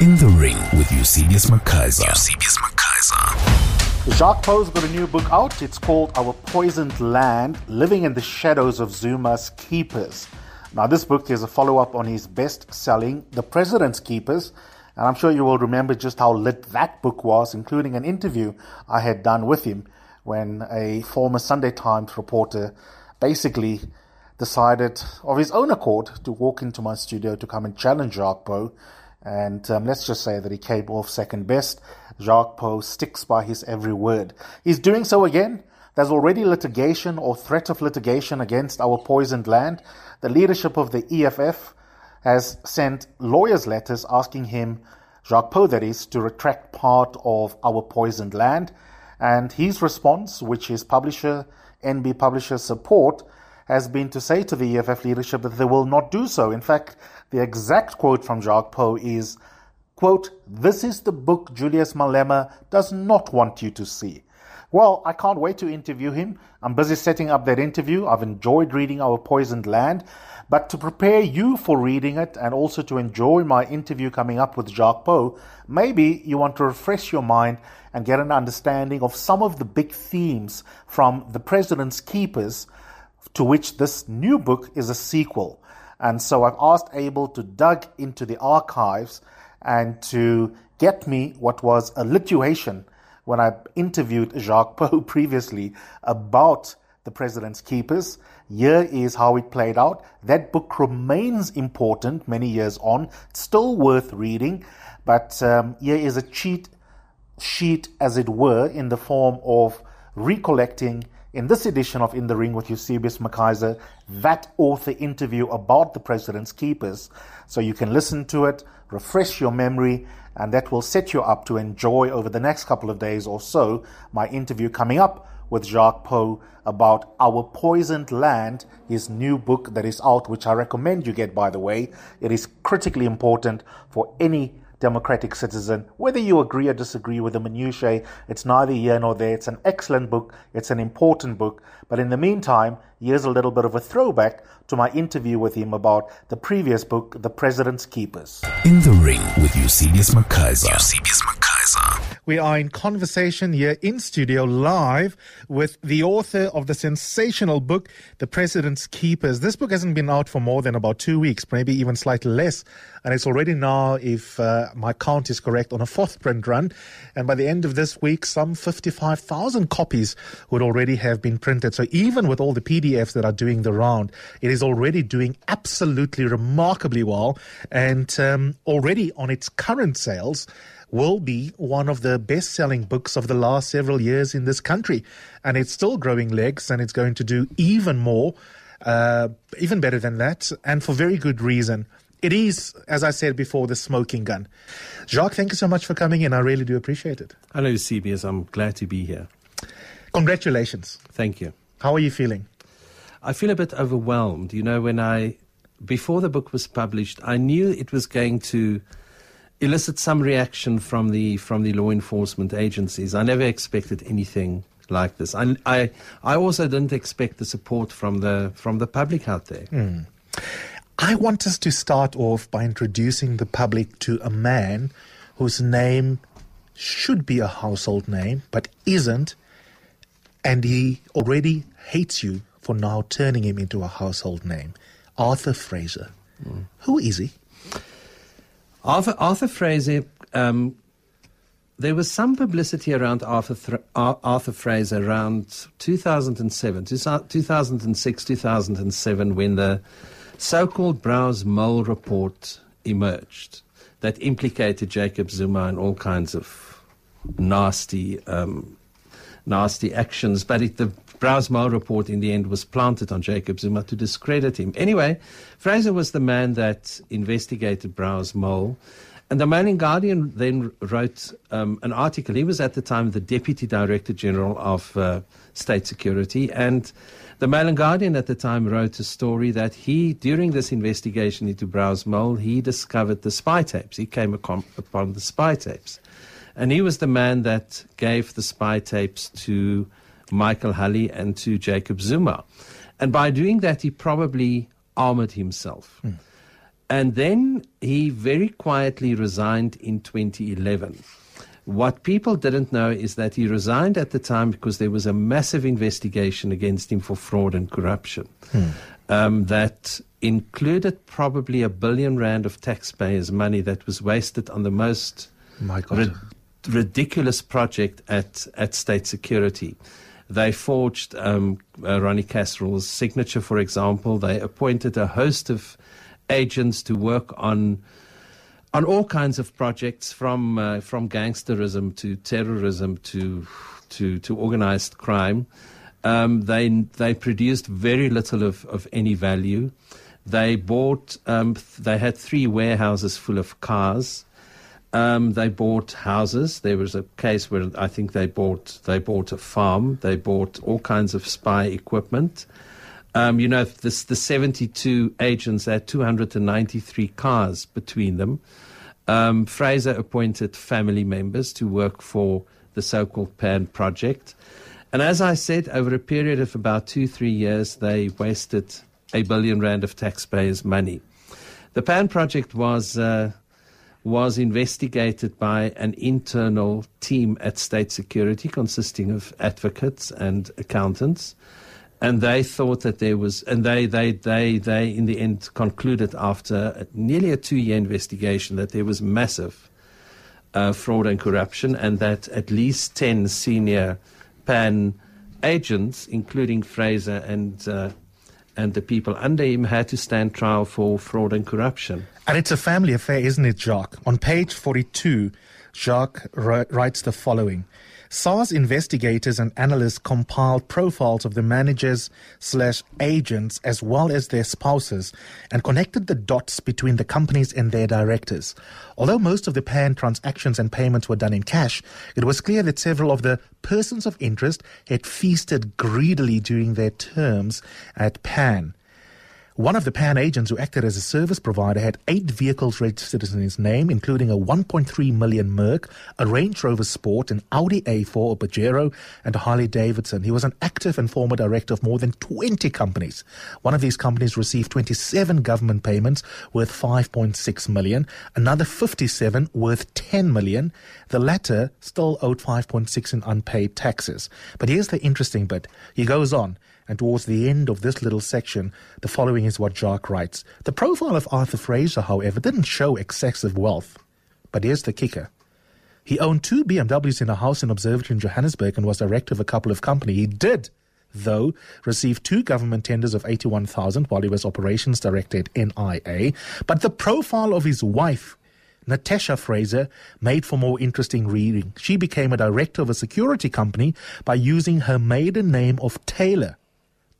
In the Ring with Eusebius McKaiser. Eusebius McKaiser. Jacques Pauw's got a new book out. It's called Our Poisoned Land Living in the Shadows of Zuma's Keepers. Now, this book is a follow up on his best selling The President's Keepers. And I'm sure you will remember just how lit that book was, including an interview I had done with him when a former Sunday Times reporter basically decided of his own accord to walk into my studio to come and challenge Jacques Pauw and um, let's just say that he came off second best. Jacques Pauw sticks by his every word. He's doing so again. There's already litigation or threat of litigation against our poisoned land. The leadership of the EFF has sent lawyers' letters asking him, Jacques Pauw that is, to retract part of our poisoned land. And his response, which his publisher, NB Publishers support, has been to say to the EFF leadership that they will not do so. In fact, the exact quote from Jacques Pauw is, quote, This is the book Julius Malema does not want you to see. Well, I can't wait to interview him. I'm busy setting up that interview. I've enjoyed reading Our Poisoned Land. But to prepare you for reading it and also to enjoy my interview coming up with Jacques Pauw, maybe you want to refresh your mind and get an understanding of some of the big themes from The President's Keepers to which this new book is a sequel. And so I've asked Abel to dug into the archives and to get me what was a lituation when I interviewed Jacques Pauw previously about the President's Keepers. Here is how it played out. That book remains important many years on, still worth reading, but um, here is a cheat sheet, as it were, in the form of recollecting in this edition of In the Ring with Eusebius McKaiser, that author interview about the President's Keepers. So you can listen to it, refresh your memory, and that will set you up to enjoy over the next couple of days or so my interview coming up with Jacques Pauw about Our Poisoned Land, his new book that is out, which I recommend you get, by the way. It is critically important for any democratic citizen. Whether you agree or disagree with the minutiae, it's neither here nor there. It's an excellent book. It's an important book. But in the meantime, here's a little bit of a throwback to my interview with him about the previous book, The President's Keepers. In the Ring with Eusebius McKaiser. Eusebius McKaiser. We are in conversation here in studio live with the author of the sensational book, The President's Keepers. This book hasn't been out for more than about two weeks, maybe even slightly less. And it's already now, if uh, my count is correct, on a fourth print run. And by the end of this week, some 55,000 copies would already have been printed. So even with all the PDFs that are doing the round, it is already doing absolutely remarkably well. And um, already on its current sales, will be one of the best selling books of the last several years in this country. And it's still growing legs and it's going to do even more, uh, even better than that, and for very good reason. It is, as I said before, the smoking gun. Jacques, thank you so much for coming in. I really do appreciate it. Hello, CBS. I'm glad to be here. Congratulations. Thank you. How are you feeling? I feel a bit overwhelmed. You know, when I, before the book was published, I knew it was going to elicit some reaction from the from the law enforcement agencies. I never expected anything like this. I I, I also didn't expect the support from the from the public out there. Mm. I want us to start off by introducing the public to a man whose name should be a household name but isn't, and he already hates you for now turning him into a household name. Arthur Fraser. Mm. Who is he? Arthur, Arthur Fraser, um, there was some publicity around Arthur, Arthur Fraser around 2007, 2006, 2007, when the so called Browse Mole report emerged that implicated Jacob Zuma in all kinds of nasty, um, nasty actions. But it, the Browse Mole report in the end was planted on Jacob Zuma to discredit him. Anyway, Fraser was the man that investigated Browse Mole. And the Mail and Guardian then wrote um, an article. He was at the time the Deputy Director General of uh, State Security. And the Mail and Guardian at the time wrote a story that he, during this investigation into Browse Mole, he discovered the spy tapes. He came upon the spy tapes. And he was the man that gave the spy tapes to Michael Hulley and to Jacob Zuma. And by doing that, he probably armored himself. Mm. And then he very quietly resigned in 2011. What people didn't know is that he resigned at the time because there was a massive investigation against him for fraud and corruption um, that included probably a billion rand of taxpayers' money that was wasted on the most rid- ridiculous project at, at state security. They forged um, uh, Ronnie Kasrils' signature, for example. They appointed a host of agents to work on on all kinds of projects, from uh, from gangsterism to terrorism to to to organized crime. Um, they they produced very little of, of any value. They bought. Um, th- they had three warehouses full of cars. Um, they bought houses. There was a case where I think they bought they bought a farm. They bought all kinds of spy equipment. Um, you know, this, the 72 agents had 293 cars between them. Um, Fraser appointed family members to work for the so-called PAN project. And as I said, over a period of about two, three years, they wasted a billion rand of taxpayers' money. The PAN project was uh, was investigated by an internal team at State Security consisting of advocates and accountants. And they thought that there was, and they, they, they, they in the end concluded after nearly a two year investigation that there was massive uh, fraud and corruption, and that at least 10 senior PAN agents, including Fraser and, uh, and the people under him, had to stand trial for fraud and corruption. And it's a family affair, isn't it, Jacques? On page 42, Jacques ri- writes the following. SARS investigators and analysts compiled profiles of the managers slash agents as well as their spouses and connected the dots between the companies and their directors. Although most of the PAN transactions and payments were done in cash, it was clear that several of the persons of interest had feasted greedily during their terms at PAN. One of the PAN agents who acted as a service provider had eight vehicles registered in his name, including a 1.3 million Merc, a Range Rover Sport, an Audi A4, a Pajero, and a Harley Davidson. He was an active and former director of more than 20 companies. One of these companies received 27 government payments worth 5.6 million, another 57 worth 10 million. The latter still owed 5.6 in unpaid taxes. But here's the interesting bit. He goes on. And towards the end of this little section, the following is what Jacques writes. The profile of Arthur Fraser, however, didn't show excessive wealth. But here's the kicker. He owned two BMWs in a house in Observatory in Johannesburg and was director of a couple of companies. He did, though, receive two government tenders of 81,000 while he was operations director at NIA. But the profile of his wife, Natasha Fraser, made for more interesting reading. She became a director of a security company by using her maiden name of Taylor.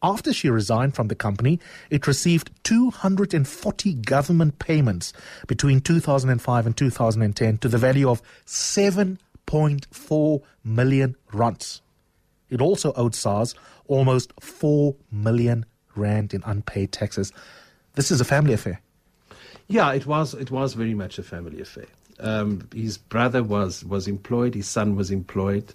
After she resigned from the company, it received 240 government payments between 2005 and 2010 to the value of 7.4 million rands. It also owed SARS almost 4 million rand in unpaid taxes. This is a family affair. Yeah, it was. It was very much a family affair. Um, his brother was was employed. His son was employed.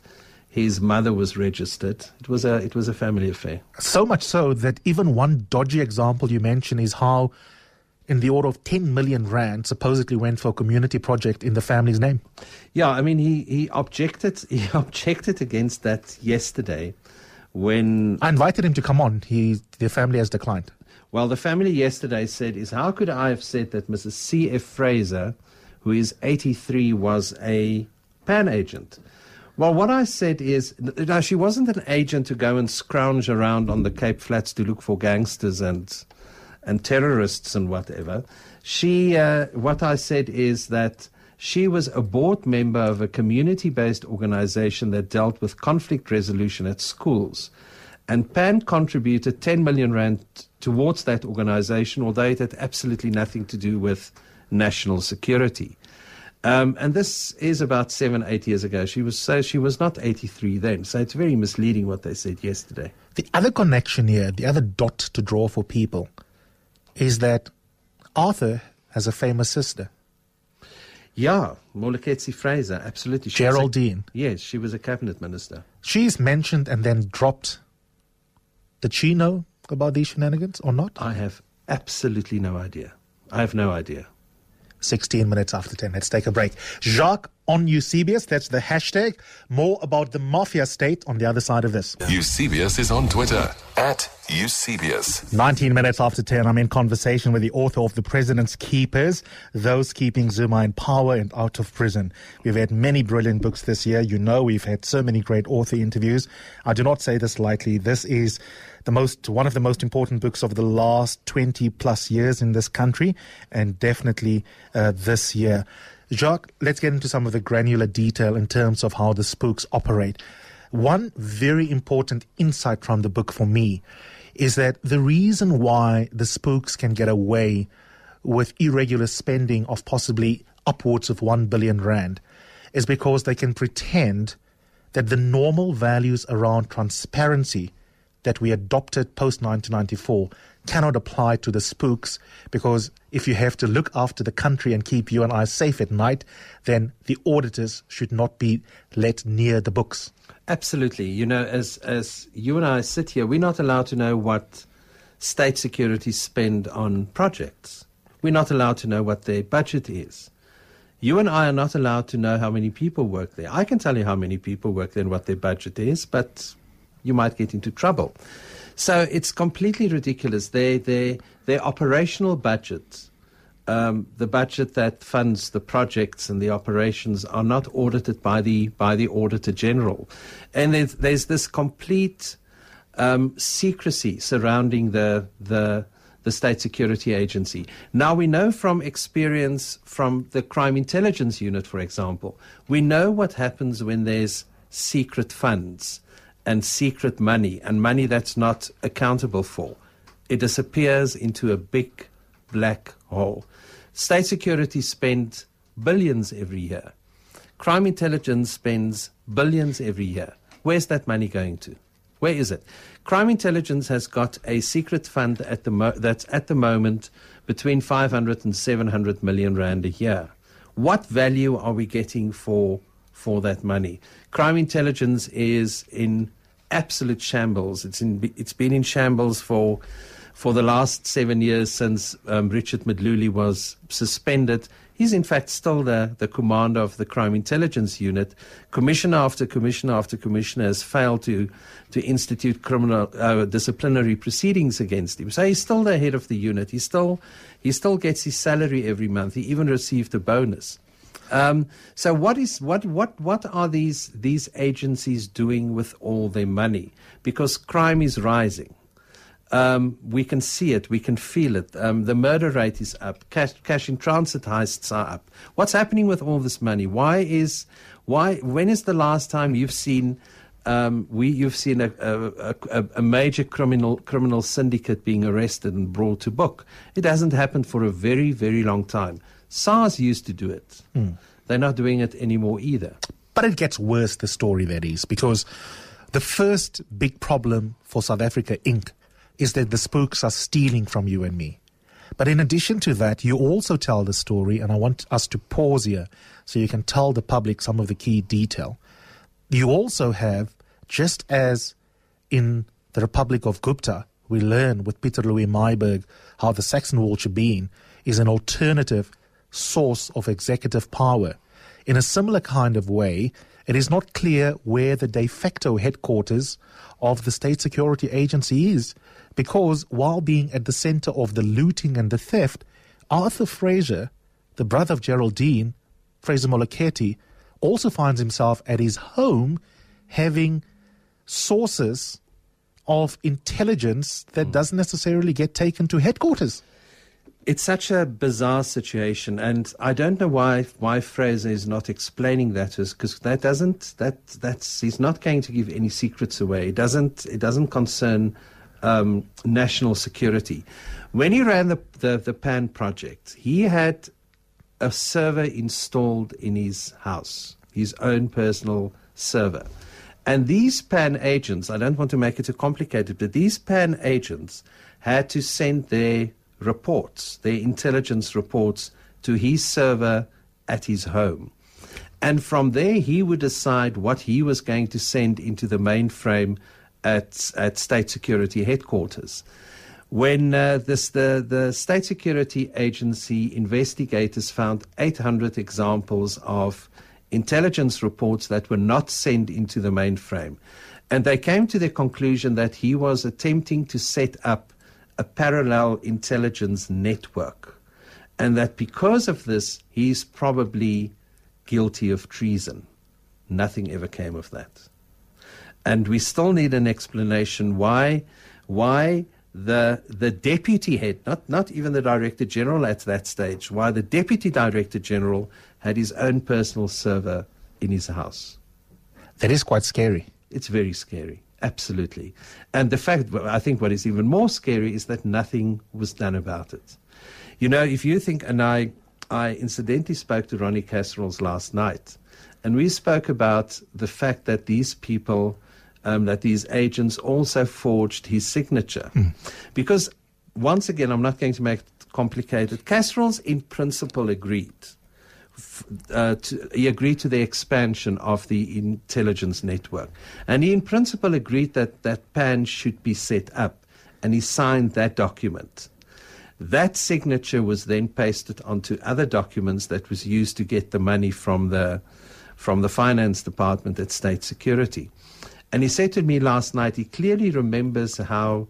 His mother was registered. It was a it was a family affair. So much so that even one dodgy example you mention is how, in the order of 10 million rand, supposedly went for a community project in the family's name. Yeah, I mean he he objected he objected against that yesterday when I invited him to come on. He, the family has declined. Well, the family yesterday said is how could I have said that Mrs. C. F. Fraser, who is 83, was a PAN agent? Well, what I said is, no, she wasn't an agent to go and scrounge around on the Cape Flats to look for gangsters and and terrorists and whatever. She, uh, what I said is that she was a board member of a community-based organization that dealt with conflict resolution at schools. And PAN contributed 10 million rand towards that organization, although it had absolutely nothing to do with national security. Um, and this is about seven, eight years ago. She was so she was not 83 then, so it's very misleading what they said yesterday. The other connection here, the other dot to draw for people, is that Arthur has a famous sister, Yeah, Moleketi Fraser, absolutely. She was a- Geraldine. yes, she was a cabinet minister. She's mentioned and then dropped. Did she know about these shenanigans or not? I have absolutely no idea. I have no idea. 16 minutes after 10. Let's take a break. Jacques on Eusebius, that's the hashtag. More about the mafia state on the other side of this. Eusebius is on Twitter at Eusebius. 19 minutes after 10, I'm in conversation with the author of The President's Keepers, those keeping Zuma in power and out of prison. We've had many brilliant books this year. You know, we've had so many great author interviews. I do not say this lightly. This is the most one of the most important books of the last 20 plus years in this country and definitely uh, this year. Jacques, let's get into some of the granular detail in terms of how the spooks operate. One very important insight from the book for me is that the reason why the spooks can get away with irregular spending of possibly upwards of 1 billion rand is because they can pretend that the normal values around transparency that we adopted post 1994 cannot apply to the spooks because if you have to look after the country and keep you and I safe at night, then the auditors should not be let near the books. Absolutely. You know, as as you and I sit here, we're not allowed to know what state security spend on projects. We're not allowed to know what their budget is. You and I are not allowed to know how many people work there. I can tell you how many people work there and what their budget is, but you might get into trouble. So it's completely ridiculous. Their, their, their operational budget, um, the budget that funds the projects and the operations, are not audited by the, by the Auditor General. And there's, there's this complete um, secrecy surrounding the, the, the State Security Agency. Now, we know from experience from the Crime Intelligence Unit, for example, we know what happens when there's secret funds and secret money and money that's not accountable for. It disappears into a big black hole. State security spends billions every year. Crime intelligence spends billions every year. Where's that money going to? Where is it? Crime intelligence has got a secret fund at the mo- that's at the moment between 500 and 700 million rand a year. What value are we getting for for that money? Crime intelligence is in absolute shambles. It's in, it's been in shambles for for the last seven years since um, Richard Mdluli was suspended. He's in fact still the, the commander of the crime intelligence unit. Commissioner after commissioner after commissioner has failed to to institute criminal uh, disciplinary proceedings against him. So he's still the head of the unit. He still he still gets his salary every month. He even received a bonus. Um, so what is what what what are these these agencies doing with all their money? Because crime is rising. Um, we can see it, we can feel it. Um, the murder rate is up. Cash, cash in transit heists are up. What's happening with all this money? Why is why? When is the last time you've seen? Um, we you've seen a, a, a, a, major criminal criminal syndicate being arrested and brought to book. It hasn't happened for a very very long time. SARS used to do it. Mm. They're not doing it anymore either. But it gets worse, the story that is, because the first big problem for South Africa Inc. is that the spooks are stealing from you and me. But in addition to that, you also tell the story, and I want us to pause here so you can tell the public some of the key detail. You also have, just as in the Republic of Gupta, we learn with Pieter-Louis Myburgh how the Saxonwold shebeen is an alternative source of executive power. In a similar kind of way, it is not clear where the de facto headquarters of the State Security Agency is, because while being at the center of the looting and the theft, Arthur Fraser, the brother of Geraldine, Fraser Moleketi, also finds himself at his home having sources of intelligence that mm. doesn't necessarily get taken to headquarters it's such a bizarre situation, and I don't know why why Fraser is not explaining that because that doesn't that that's he's not going to give any secrets away. It doesn't it doesn't concern um, national security. When he ran the, the the Pan project, he had a server installed in his house, his own personal server. And these PAN agents, I don't want to make it too complicated, but these PAN agents had to send their reports, their intelligence reports, to his server at his home. And from there, he would decide what he was going to send into the mainframe at, at state security headquarters. when uh, this, the, the State Security Agency investigators found 800 examples of intelligence reports that were not sent into the mainframe. And they came to the conclusion that he was attempting to set up a parallel intelligence network. And that because of this, he's probably guilty of treason. Nothing ever came of that. And we still need an explanation why, why the, the deputy head, not, not even the director general at that stage, why the deputy director general had his own personal server in his house. That is quite scary. It's very scary, absolutely. And the fact, I think what is even more scary is that nothing was done about it. You know, if you think, and I, I incidentally spoke to Ronnie Kasrils last night, and we spoke about the fact that these people um, that these agents also forged his signature. Mm. Because, once again, I'm not going to make it complicated. Kasrils, in principle, agreed. Uh, to, he agreed to the expansion of the intelligence network. And he, in principle, agreed that that PAN should be set up. And he signed that document. That signature was then pasted onto other documents that was used to get the money from the, from the finance department at State Security. And he said to me last night, he clearly remembers how.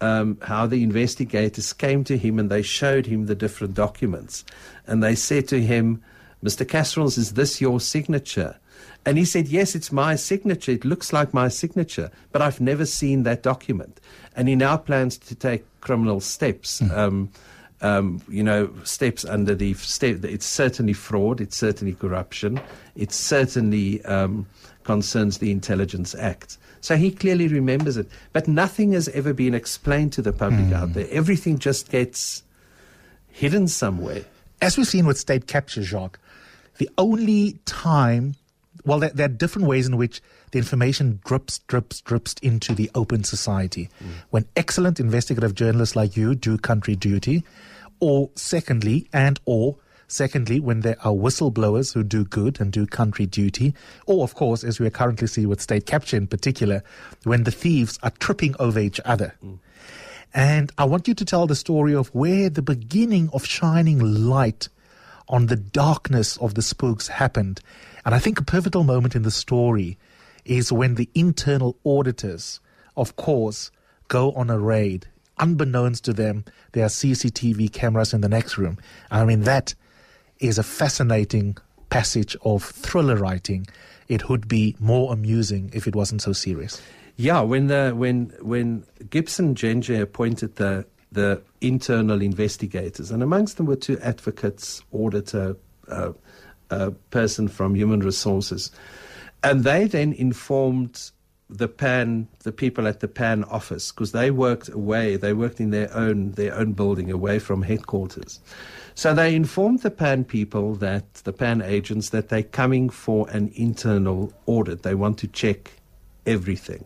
Um, how the investigators came to him and they showed him the different documents. And they said to him, Mr. Kasrils, is this your signature? And he said, Yes, it's my signature. It looks like my signature, but I've never seen that document. And he now plans to take criminal steps. Mm. Um, um, you know, steps under the step. It's certainly fraud. It's certainly corruption. It certainly um, concerns the Intelligence Act. So he clearly remembers it. But nothing has ever been explained to the public mm. out there. Everything just gets hidden somewhere. As we've seen with state capture, Jacques, the only time, well, there, there are different ways in which the information drips, drips, drips into the open society. Mm. When excellent investigative journalists like you do country duty, or secondly, and or Secondly, when there are whistleblowers who do good and do country duty, or of course, as we are currently seeing with state capture in particular, when the thieves are tripping over each other. Mm. And I want you to tell the story of where the beginning of shining light on the darkness of the spooks happened. And I think a pivotal moment in the story is when the internal auditors, of course, go on a raid. Unbeknownst to them, there are CCTV cameras in the next room. I mean, that is a fascinating passage of thriller writing. It would be more amusing if it wasn't so serious. Yeah, when the when when Gibson Njenje appointed the the internal investigators, and amongst them were two advocates, auditor, uh, a person from human resources, and they then informed the PAN, the people at the PAN office, because they worked away, they worked in their own their own building away from headquarters. So they informed the PAN people that, the PAN agents, that they're coming for an internal audit. They want to check everything.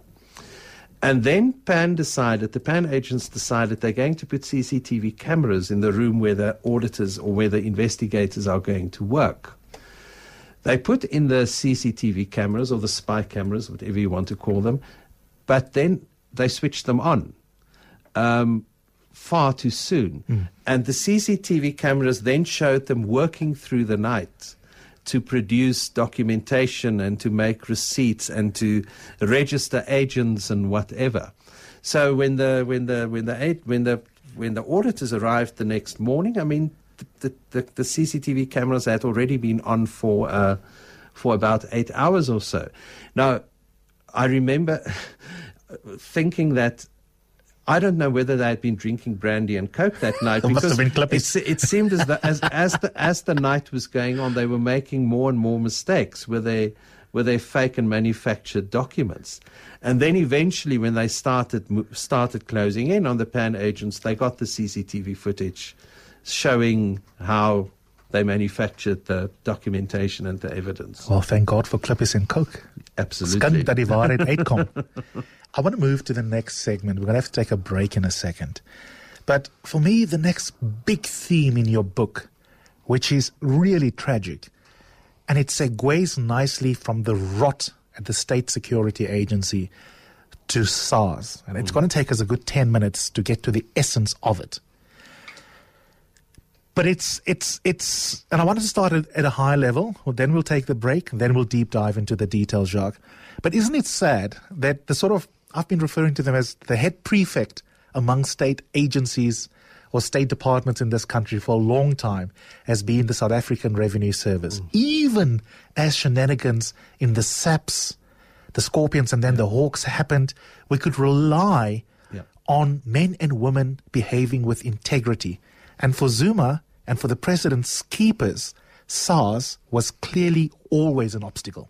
And then PAN decided, the PAN agents decided they're going to put CCTV cameras in the room where the auditors or where the investigators are going to work. They put in the CCTV cameras or the spy cameras, whatever you want to call them, but then they switched them on. Um, far too soon. Mm. And the CCTV cameras then showed them working through the night to produce documentation and to make receipts and to register agents and whatever. So when the when the when the when the when the auditors arrived the next morning, I mean, the, the, the CCTV cameras had already been on for uh, for about eight hours or so. Now, I remember thinking that I don't know whether they had been drinking brandy and coke that night because it, it, seemed as, the, as, as, the, as the night was going on, they were making more and more mistakes with their, with their fake and manufactured documents. And then eventually, when they started, started closing in on the PAN agents, they got the CCTV footage showing how they manufactured the documentation and the evidence. Well, thank God for Klippies and Coke. Absolutely. I want to move to the next segment. We're going to have to take a break in a second. But for me, the next big theme in your book, which is really tragic, and it segues nicely from the rot at the State Security Agency to SARS. And it's hmm. going to take us a good 10 minutes to get to the essence of it. But it's, it's, it's, and I wanted to start at, at a high level. Well, then we'll take the break, then we'll deep dive into the details, Jacques. But isn't it sad that the sort of, I've been referring to them as the head prefect among state agencies or state departments in this country for a long time as being the South African Revenue Service. Mm. Even as shenanigans in the SAPS, the Scorpions, and then the Hawks happened, we could rely yeah. on men and women behaving with integrity. And for Zuma and for the president's keepers, SARS was clearly always an obstacle.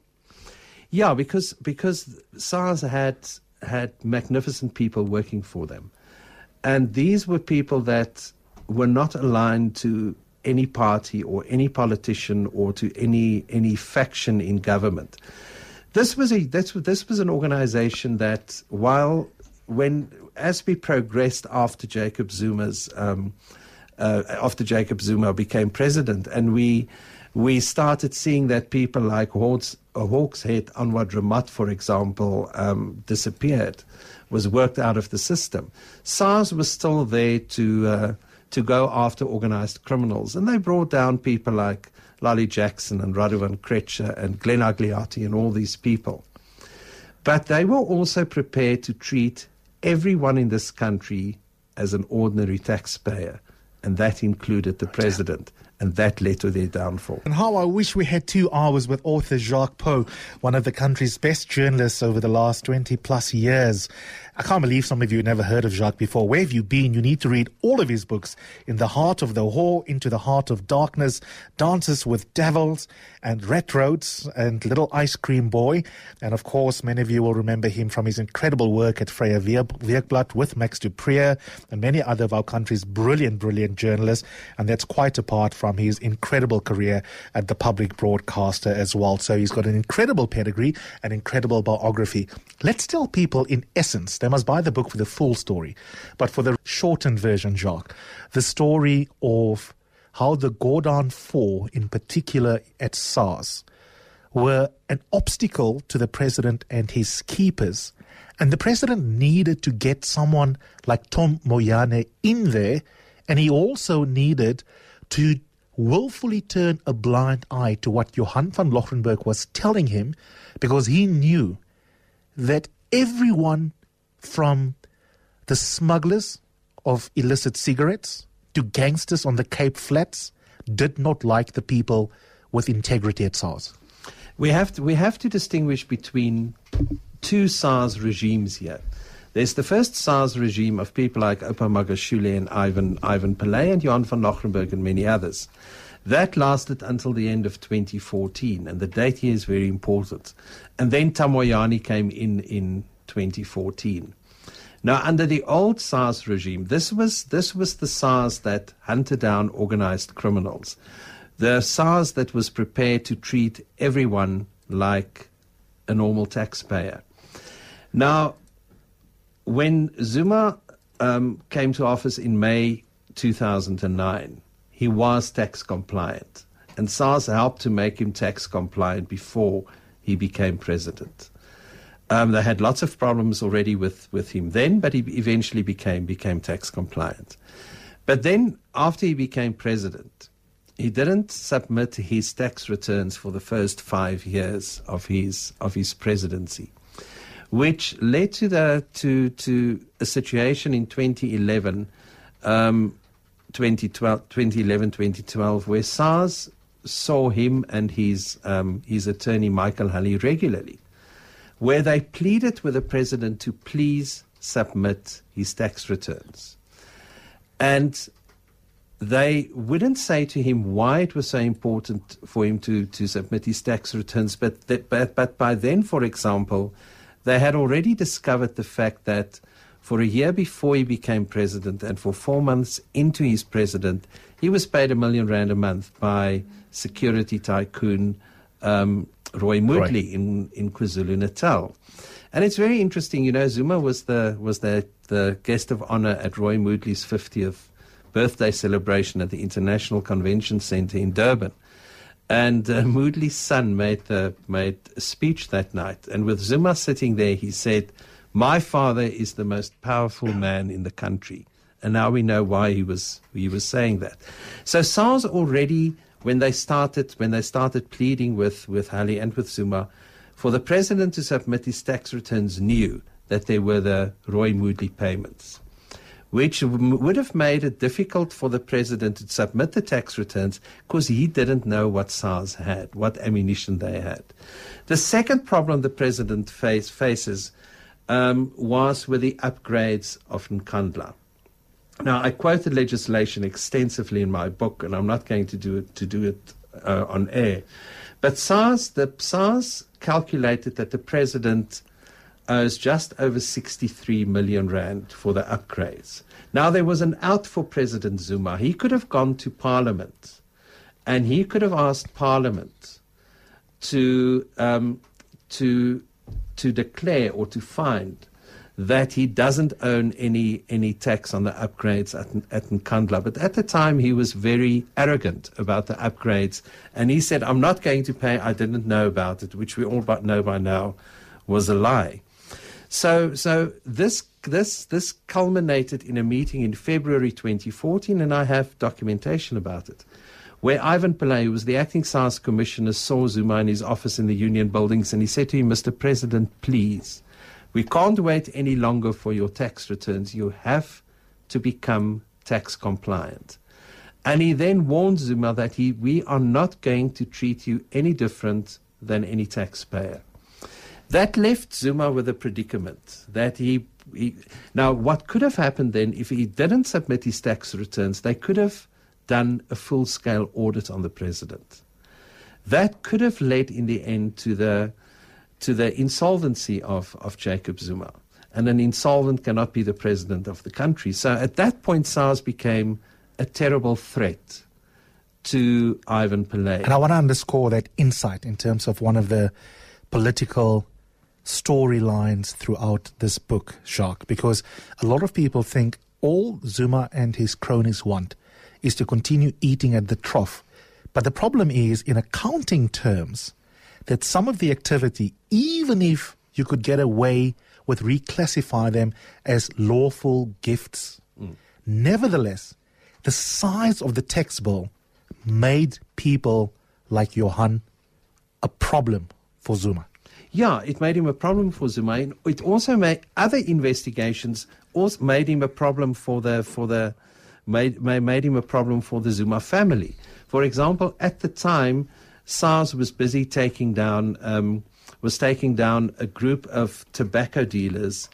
Yeah, because because SARS had had magnificent people working for them, and these were people that were not aligned to any party or any politician or to any any faction in government. This was a this, this was an organization that while when as we progressed after Jacob Zuma's um, uh, after Jacob Zuma became president, and we we started seeing that people like Hawks, Hawks Head Anwa Dramat, for example, um, disappeared, was worked out of the system. SARS was still there to uh, to go after organized criminals, and they brought down people like Lolly Jackson and Radovan Krejcir and Glenn Agliotti and all these people. But they were also prepared to treat everyone in this country as an ordinary taxpayer and that included the president and that led to their downfall. And how I wish we had two hours with author Jacques Pauw, one of the country's best journalists over the last 20 plus years. I can't believe some of you never heard of Jacques before. Where have you been? You need to read all of his books In the Heart of the Whore, Into the Heart of Darkness, Dances with Devils, and Rat Roads, and Little Ice Cream Boy. And of course, many of you will remember him from his incredible work at Vrye Weekblad with Max du Preez and many other of our country's brilliant, brilliant journalists. And that's quite apart from his incredible career at the public broadcaster as well. So he's got an incredible pedigree, an incredible biography. Let's tell people in essence they must buy the book for the full story. But for the shortened version, Jacques, the story of how the Gordon Four, in particular at SARS, were an obstacle to the president and his keepers. And the president needed to get someone like Tom Moyane in there, and he also needed to willfully turn a blind eye to what Johann van Loggerenberg was telling him because he knew that everyone from the smugglers of illicit cigarettes to gangsters on the Cape Flats did not like the people with integrity at SARS. We have to, we have to distinguish between two SARS regimes here. There's the first SARS regime of people like Oupa Magashula and Ivan, Ivan Pillay and Johan van Loggerenberg and many others. That lasted until the end of 2014, and the date here is very important. And then Tom Moyane came in in 2014. Now, under the old SARS regime, this was this was the SARS that hunted down organized criminals, the SARS that was prepared to treat everyone like a normal taxpayer. Now, when Zuma um, came to office in May 2009, he was tax compliant, and SARS helped to make him tax compliant before he became president. Um, they had lots of problems already with, with him then, but he eventually became became tax compliant. But then, after he became president, he didn't submit his tax returns for the first five years of his of his presidency, which led to the to to a situation in 2011, um, 2012, 2011, 2012, where SARS saw him and his um, his attorney Michael Hulley regularly where they pleaded with the president to please submit his tax returns. And they wouldn't say to him why it was so important for him to, to submit his tax returns, but, that, but, but by then, for example, they had already discovered the fact that for a year before he became president and for four months into his president, he was paid a million rand a month by security tycoon um, Roy Moodley right. in, in KwaZulu Natal. And it's very interesting, you know, Zuma was the was the, the guest of honor at Roy Moodley's 50th birthday celebration at the International Convention Center in Durban. And uh, Moodley's son made the, made a speech that night. And with Zuma sitting there, he said, My father is the most powerful man in the country. And now we know why he was he was saying that. So SARS already when they started when they started pleading with, with Hulley and with Zuma for the president to submit his tax returns knew that there were the Roy Moodley payments which would have made it difficult for the president to submit the tax returns because he didn't know what SARS had, what ammunition they had. The second problem the president face, faces um, was with the upgrades of Nkandla. Now, I quoted legislation extensively in my book, and I'm not going to do it to do it uh, on air. But SARS, the SARS calculated that the president owes just over 63 million rand for the upgrades. Now, there was an out for President Zuma. He could have gone to Parliament and he could have asked Parliament to, um, to, to declare or to find that he doesn't own any any tax on the upgrades at, at Nkandla. But at the time, he was very arrogant about the upgrades, and he said, "I'm not going to pay. I didn't know about it," which we all but know by now was a lie. So, so this this this culminated in a meeting in February 2014, and I have documentation about it, where Ivan Pillay, who was the acting science commissioner, saw Zuma in his office in the Union buildings, and he said to him, "Mr. President, please, we can't wait any longer for your tax returns. You have to become tax compliant." And he then warns Zuma that he, we are not going to treat you any different than any taxpayer. That left Zuma with a predicament that he, he, Now, what could have happened then if he didn't submit his tax returns? They could have done a full scale audit on the president. That could have led in the end to the, to the insolvency of, of Jacob Zuma. And an insolvent cannot be the president of the country. So at that point, SARS became a terrible threat to Ivan Pillay. And I want to underscore that insight in terms of one of the political storylines throughout this book, Jacques, because a lot of people think all Zuma and his cronies want is to continue eating at the trough. But the problem is, in accounting terms, that some of the activity, even if you could get away with reclassify them as lawful gifts, mm. nevertheless, the size of the tax bill made people like Johan a problem for Zuma. Yeah, it made him a problem for Zuma. It also made other investigations also made him a problem for the for the made made him a problem for the Zuma family. For example, at the time, SARS was busy taking down um, was taking down a group of tobacco dealers.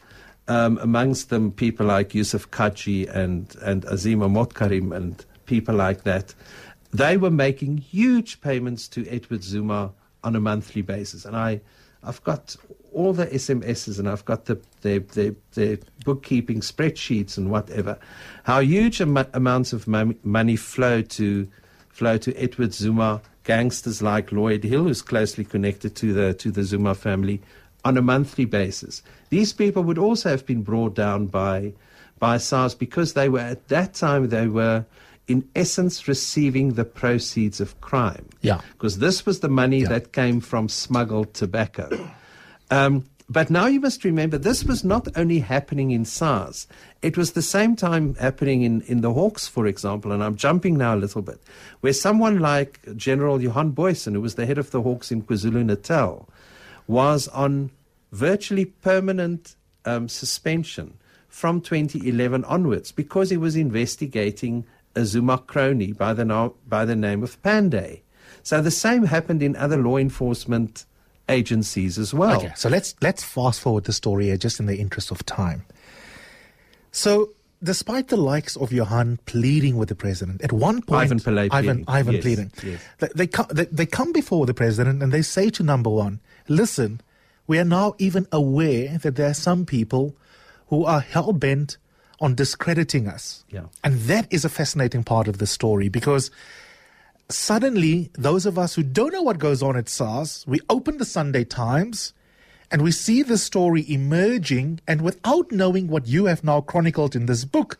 Um, amongst them, people like Yusuf Kaji and and Azima Motkarim and people like that. They were making huge payments to Edward Zuma on a monthly basis, and I I've got all the SMSs and I've got the, the, the, the bookkeeping spreadsheets and whatever. How huge am- amounts of money flow to flow to Edward Zuma, gangsters like Lloyd Hill, who's closely connected to the to the Zuma family, on a monthly basis. These people would also have been brought down by by SARS because they were at that time they were in essence receiving the proceeds of crime. Yeah. Because this was the money yeah. that came from smuggled tobacco. Um, but now you must remember this was not only happening in SARS, it was the same time happening in, in the Hawks, for example, and I'm jumping now a little bit, where someone like General Johan Booysen, who was the head of the Hawks in KwaZulu Natal, was on virtually permanent um, suspension from 2011 onwards because he was investigating a Zuma crony by the, by the name of Panday. So the same happened in other law enforcement agencies as well. Okay, so let's let's fast forward the story here just in the interest of time. So despite the likes of Johan pleading with the president, at one point Ivan Pillay Ivan, Ivan yes, pleading, yes. They, they, come, they, they come before the president and they say to number one, listen, we are now even aware that there are some people who are hell bent on discrediting us. Yeah. And that is a fascinating part of the story because suddenly, those of us who don't know what goes on at SARS, we open the Sunday Times and we see the story emerging. And without knowing what you have now chronicled in this book,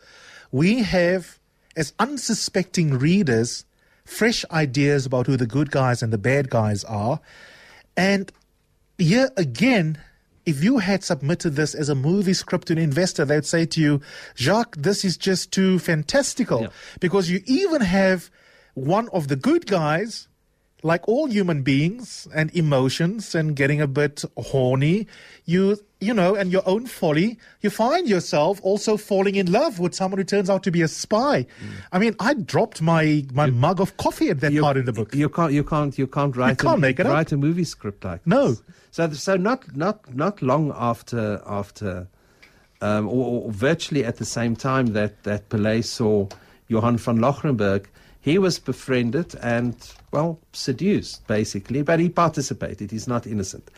we have, as unsuspecting readers, fresh ideas about who the good guys and the bad guys are. And here again, if you had submitted this as a movie script to an investor, they'd say to you, Jacques, this is just too fantastical. Yeah. Because you even have one of the good guys like all human beings and emotions and getting a bit horny you you know and your own folly you find yourself also falling in love with someone who turns out to be a spy i mean i dropped my my mug of coffee at that you, part in the book You can't. You can't. You can't write. can't a, make it up. write a movie script like No. This. So so not not not long after after, um, or, or virtually at the same time that that Pelé saw Johann von Lochrenberg, he was befriended and well seduced basically, but he participated. He's not innocent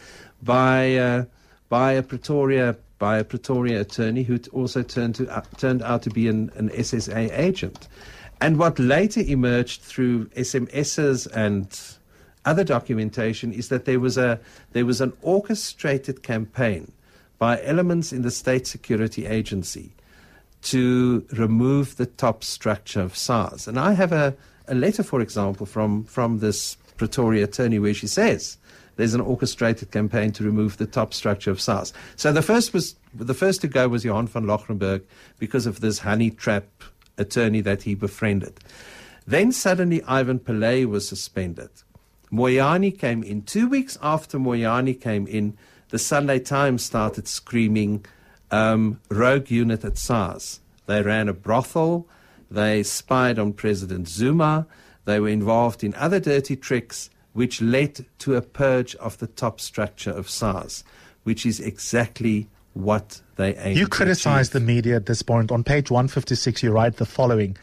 by uh, by a Pretoria by a Pretoria attorney who also turned to uh, turned out to be an, an SSA agent. And what later emerged through SMSs and other documentation is that there was a there was an orchestrated campaign by elements in the state security agency to remove the top structure of SARS. And I have a, a letter, for example, from, from this Pretoria attorney where she says there's an orchestrated campaign to remove the top structure of SARS. So the first was the first to go was Johan van Loggerenberg because of this honey trap attorney that he befriended. Then suddenly Ivan Pillay was suspended. Moyane came in. Two weeks after Moyane came in, the Sunday Times started screaming, um, rogue unit at SARS. They ran a brothel. They spied on President Zuma. They were involved in other dirty tricks, which led to a purge of the top structure of SARS, which is exactly what they aimed You criticize achieve. the media at this point. On page 156, you write the following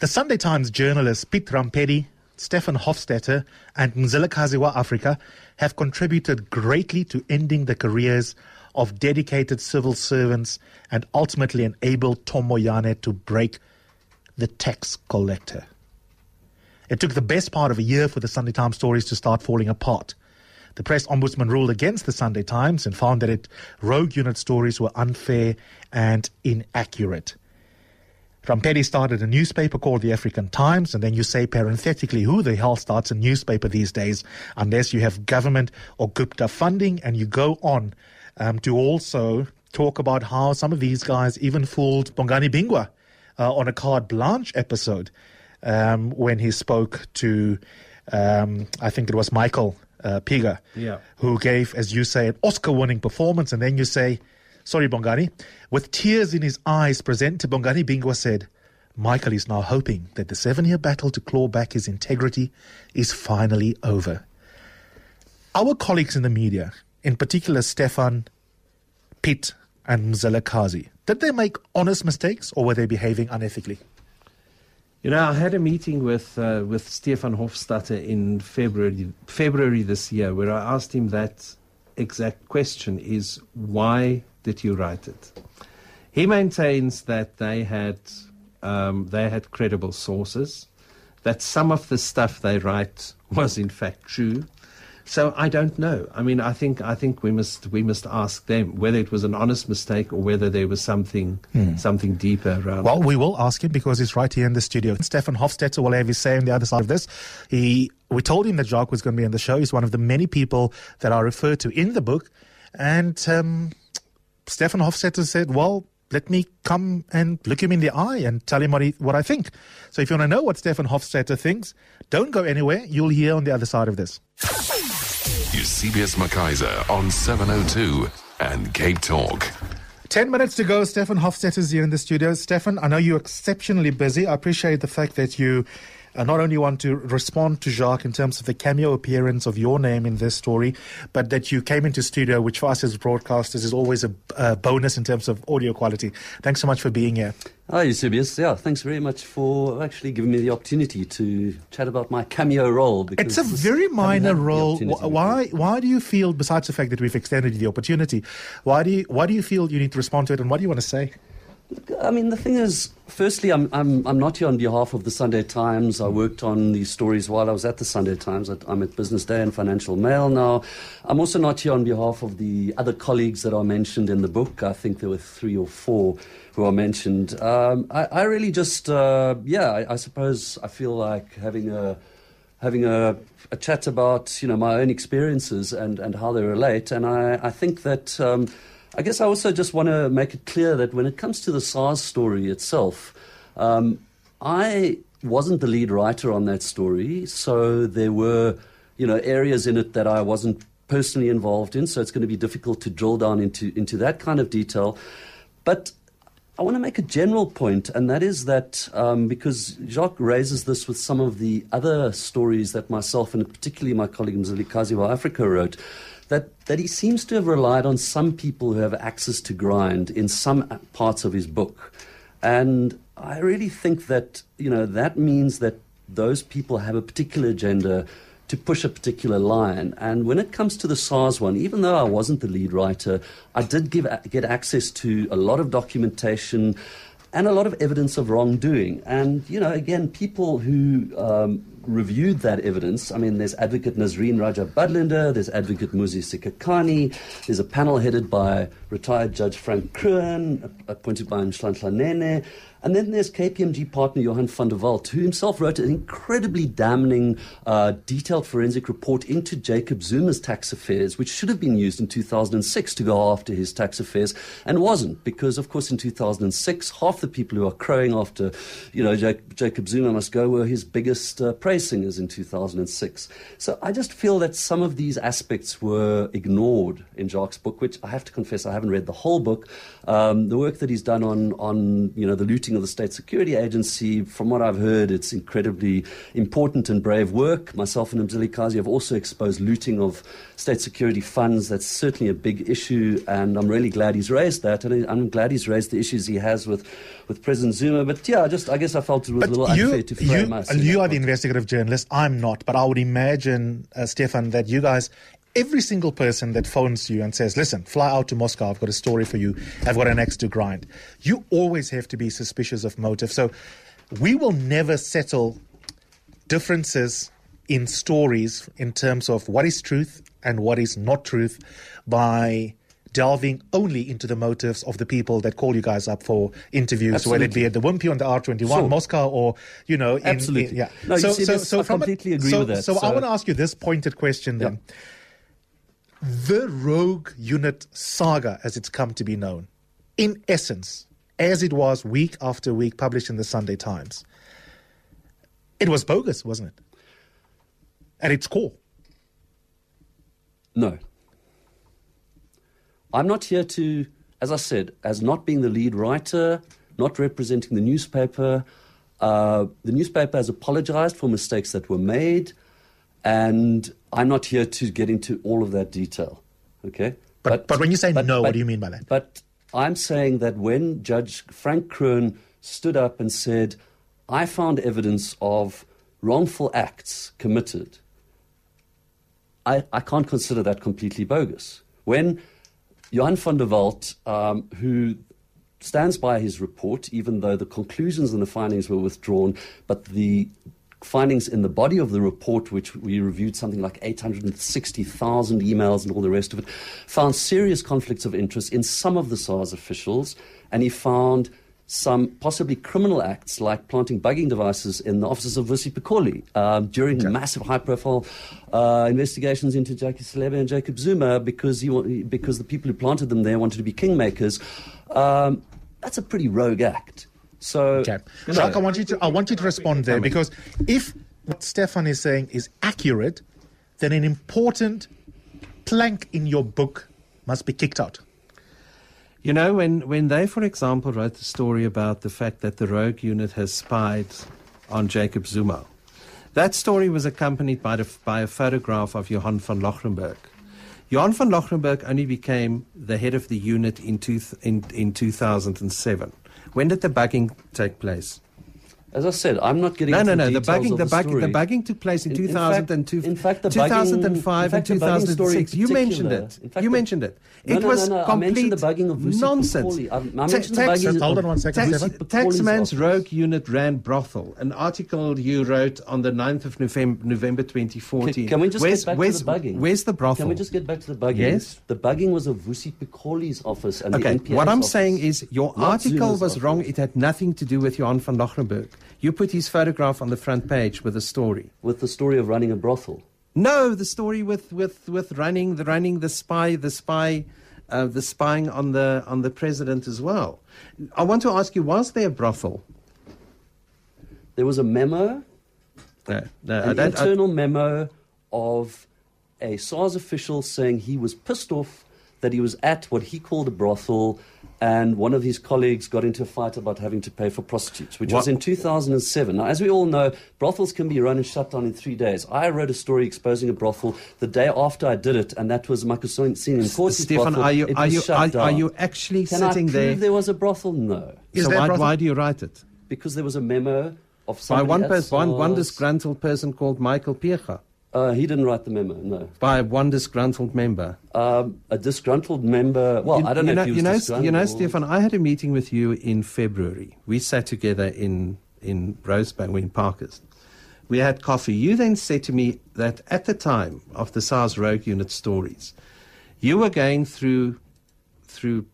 The Sunday Times journalists Piet Rampedi, Stefan Hofstetter, and Mzilikazi wa Africa have contributed greatly to ending the careers of dedicated civil servants and ultimately enabled Tom Moyane to break the tax collector. It took the best part of a year for the Sunday Times stories to start falling apart. The press ombudsman ruled against the Sunday Times and found that its rogue unit stories were unfair and inaccurate. Rampedi started a newspaper called the African Times, and then you say parenthetically, who the hell starts a newspaper these days unless you have government or Gupta funding? And you go on um, to also talk about how some of these guys even fooled Bongani Bingwa uh, on a carte blanche episode um, when he spoke to, um, I think it was Michael uh, Piecha, Yeah. who gave, as you say, an Oscar winning performance. And then you say, sorry, Bongani, with tears in his eyes, presenter Bongani Bingwa said, Michael is now hoping that the seven year battle to claw back his integrity is finally over. Our colleagues in the media, in particular Stefan, Piet, and Mzilikazi, did they make honest mistakes or were they behaving unethically? You know, I had a meeting with uh, with Stefan Hofstetter in February February this year, where I asked him that exact question: is why did you write it? He maintains that they had um, they had credible sources, that some of the stuff they write was in fact true. So I don't know. I mean, I think I think we must we must ask them whether it was an honest mistake or whether there was something something deeper around. Well, we will ask him because he's right here in the studio. Stefan Hofstetter will have his say on the other side of this. He, we told him that Jacques was going to be on the show. He's one of the many people that are referred to in the book. And um, Stefan Hofstetter said, well, let me come and look him in the eye and tell him what, he, what I think. So if you want to know what Stefan Hofstetter thinks, don't go anywhere. You'll hear on the other side of this. Eusebius McKaiser on 702 and Cape Talk. 10 minutes to go. Stefan Hofstetter is here in the studio. Stefan, I know you're exceptionally busy. I appreciate the fact that you uh, not only want to respond to Jacques in terms of the cameo appearance of your name in this story, but that you came into studio, which for us as broadcasters is always a, a bonus in terms of audio quality. Thanks so much for being here. Hi, Eusebius. Yeah, thanks very much for actually giving me the opportunity to chat about my cameo role. Because It's a very minor role. Why? Why do you feel, besides the fact that we've extended you the opportunity, why do you why do you feel you need to respond to it, and what do you want to say? I mean, the thing is, firstly, I'm, I'm, I'm not here on behalf of the Sunday Times. I worked on these stories while I was at the Sunday Times. I'm at Business Day and Financial Mail now. I'm also not here on behalf of the other colleagues that are mentioned in the book. I think there were three or four who are mentioned. Um, I, I really just, uh, yeah, I, I suppose I feel like having a having a, a chat about you know my own experiences and, and how they relate. And I, I think that um, I guess I also just want to make it clear that when it comes to the SARS story itself, um, I wasn't the lead writer on that story, so there were you know areas in it that I wasn't personally involved in. So it's going to be difficult to drill down into into that kind of detail. But I want to make a general point, and that is that um, because Jacques raises this with some of the other stories that myself and particularly my colleague Mzilikazi wa Africa wrote, that, that he seems to have relied on some people who have access to grind in some parts of his book. And I really think that, you know, that means that those people have a particular agenda to push a particular line. And when it comes to the SARS one, even though I wasn't the lead writer, I did give, get access to a lot of documentation and a lot of evidence of wrongdoing. And, you know, again, people who um, reviewed that evidence, I mean, there's advocate Nazreen Raja Budlinder, there's advocate Muzi Sikhakhane, there's a panel headed by retired Judge Frank Kroon, appointed by Nhlanhla Nene, and then there's KPMG partner Johan van der Walt, who himself wrote an incredibly damning, uh, detailed forensic report into Jacob Zuma's tax affairs, which should have been used in 2006 to go after his tax affairs, and wasn't, because, of course, in 2006, half the people who are crowing after, you know, Jacob Zuma must go were his biggest uh, praise singers in 2006. So I just feel that some of these aspects were ignored in Jacques' book, which I have to confess I haven't read the whole book. Um, the work that he's done on, on, you know, the looting of the State Security Agency. From what I've heard, it's incredibly important and brave work. Myself and Mzilikazi have also exposed looting of state security funds. That's certainly a big issue, and I'm really glad he's raised that. And I'm glad he's raised the issues he has with, with President Zuma. But yeah, I just I guess I felt it was but a little you, unfair to frame you, us. You are the investigative journalist. I'm not, but I would imagine, uh, Stefan, that you guys every single person that phones you and says, listen, fly out to Moscow, I've got a story for you, I've got an axe to grind, you always have to be suspicious of motive. So we will never settle differences in stories in terms of what is truth and what is not truth by delving only into the motives of the people that call you guys up for interviews, Absolutely. whether it be at the Wimpy on the R21, Sure. Moscow, or, you know, in, Absolutely. in- yeah. No, you see, this- I from a- agree so, with that. So, I want to ask you this pointed question then. The Rogue Unit saga, as it's come to be known, in essence, as it was week after week published in the Sunday Times, it was bogus, wasn't it? At its core. No. I'm not here to, as I said, as not being the lead writer, not representing the newspaper. Uh, the newspaper has apologized for mistakes that were made, and I'm not here to get into all of that detail. Okay? But- but when you say no, what do you mean by that? But I'm saying that when Judge Frank Kroon stood up and said, I found evidence of wrongful acts committed, I, I can't consider that completely bogus. When Johan van der Walt, um, who stands by his report, even though the conclusions and the findings were withdrawn, but the findings in the body of the report, which we reviewed something like 860,000 emails and all the rest of it, found serious conflicts of interest in some of the SARS officials, and he found some possibly criminal acts like planting bugging devices in the offices of Vusi Pikoli um, during massive high-profile uh, investigations into Jackie Selebi and Jacob Zuma because, he, because the people who planted them there wanted to be kingmakers. Um, that's a pretty rogue act. So, Okay. Jacques, I want you to I want you to respond there because if what Stefan is saying is accurate, then an important plank in your book must be kicked out. You know, when, when they, for example, wrote the story about the fact that the rogue unit has spied on Jacob Zuma, that story was accompanied by, the, by a photograph of Johan van Loggerenberg. Johan van Loggerenberg only became the head of the unit in, two, in, in 2007. When did the bugging take place? As I said, I'm not getting No, into no, no. The details bugging, of the, the bugging, the story. bugging took place in, In- in 2002, fact- in fact, the 2005 in fact, and the bugging story in 2006. You mentioned it. fact, you mentioned it. No, it no, was no, no. I complete mentioned the bugging of Vusi nonsense. The tax- Hold on one second, Vusi Taxman's rogue unit ran brothel. An article you wrote on the 9th of November, November 2014. Can, can we just where's, get back where's, to the bugging? Where's the brothel? Can we just get back to the bugging? Yes. The bugging was of Vusi Pikoli's office and Okay, the NPA's what I'm office, saying is your article was wrong. It had nothing to do with Johan van Loggerenberg. You put his photograph on the front page with a story. with the story of running a brothel. No, the story with, with, with running the running the spy the spy uh, the spying on the on the president as well. I want to ask you: Was there a brothel? There was a memo, No, no, an don't. I- internal memo of a SARS official saying he was pissed off that he was at what he called a brothel, and one of his colleagues got into a fight about having to pay for prostitutes, which was in 2007. Now, as we all know, brothels can be run and shut down in three days. I wrote a story exposing a brothel the day after I did it, and that was Makasini in court. Stefan, are you are you are, are you actually Can sitting I prove there? there was a brothel? No, Is so why, brothel? why do you write it? because there was a memo of By somebody one at person, one, one disgruntled person called Michael Piecha. Uh, he didn't write the memo. No, By one disgruntled member. um, a disgruntled member. Well, I don't know, you know, if he was you know, you know, Stefan. I had a meeting with you in February. We sat together in in Rosebank, in Parkers. We had coffee. You then said to me that at the time of the SARS Rogue Unit stories, you were going through through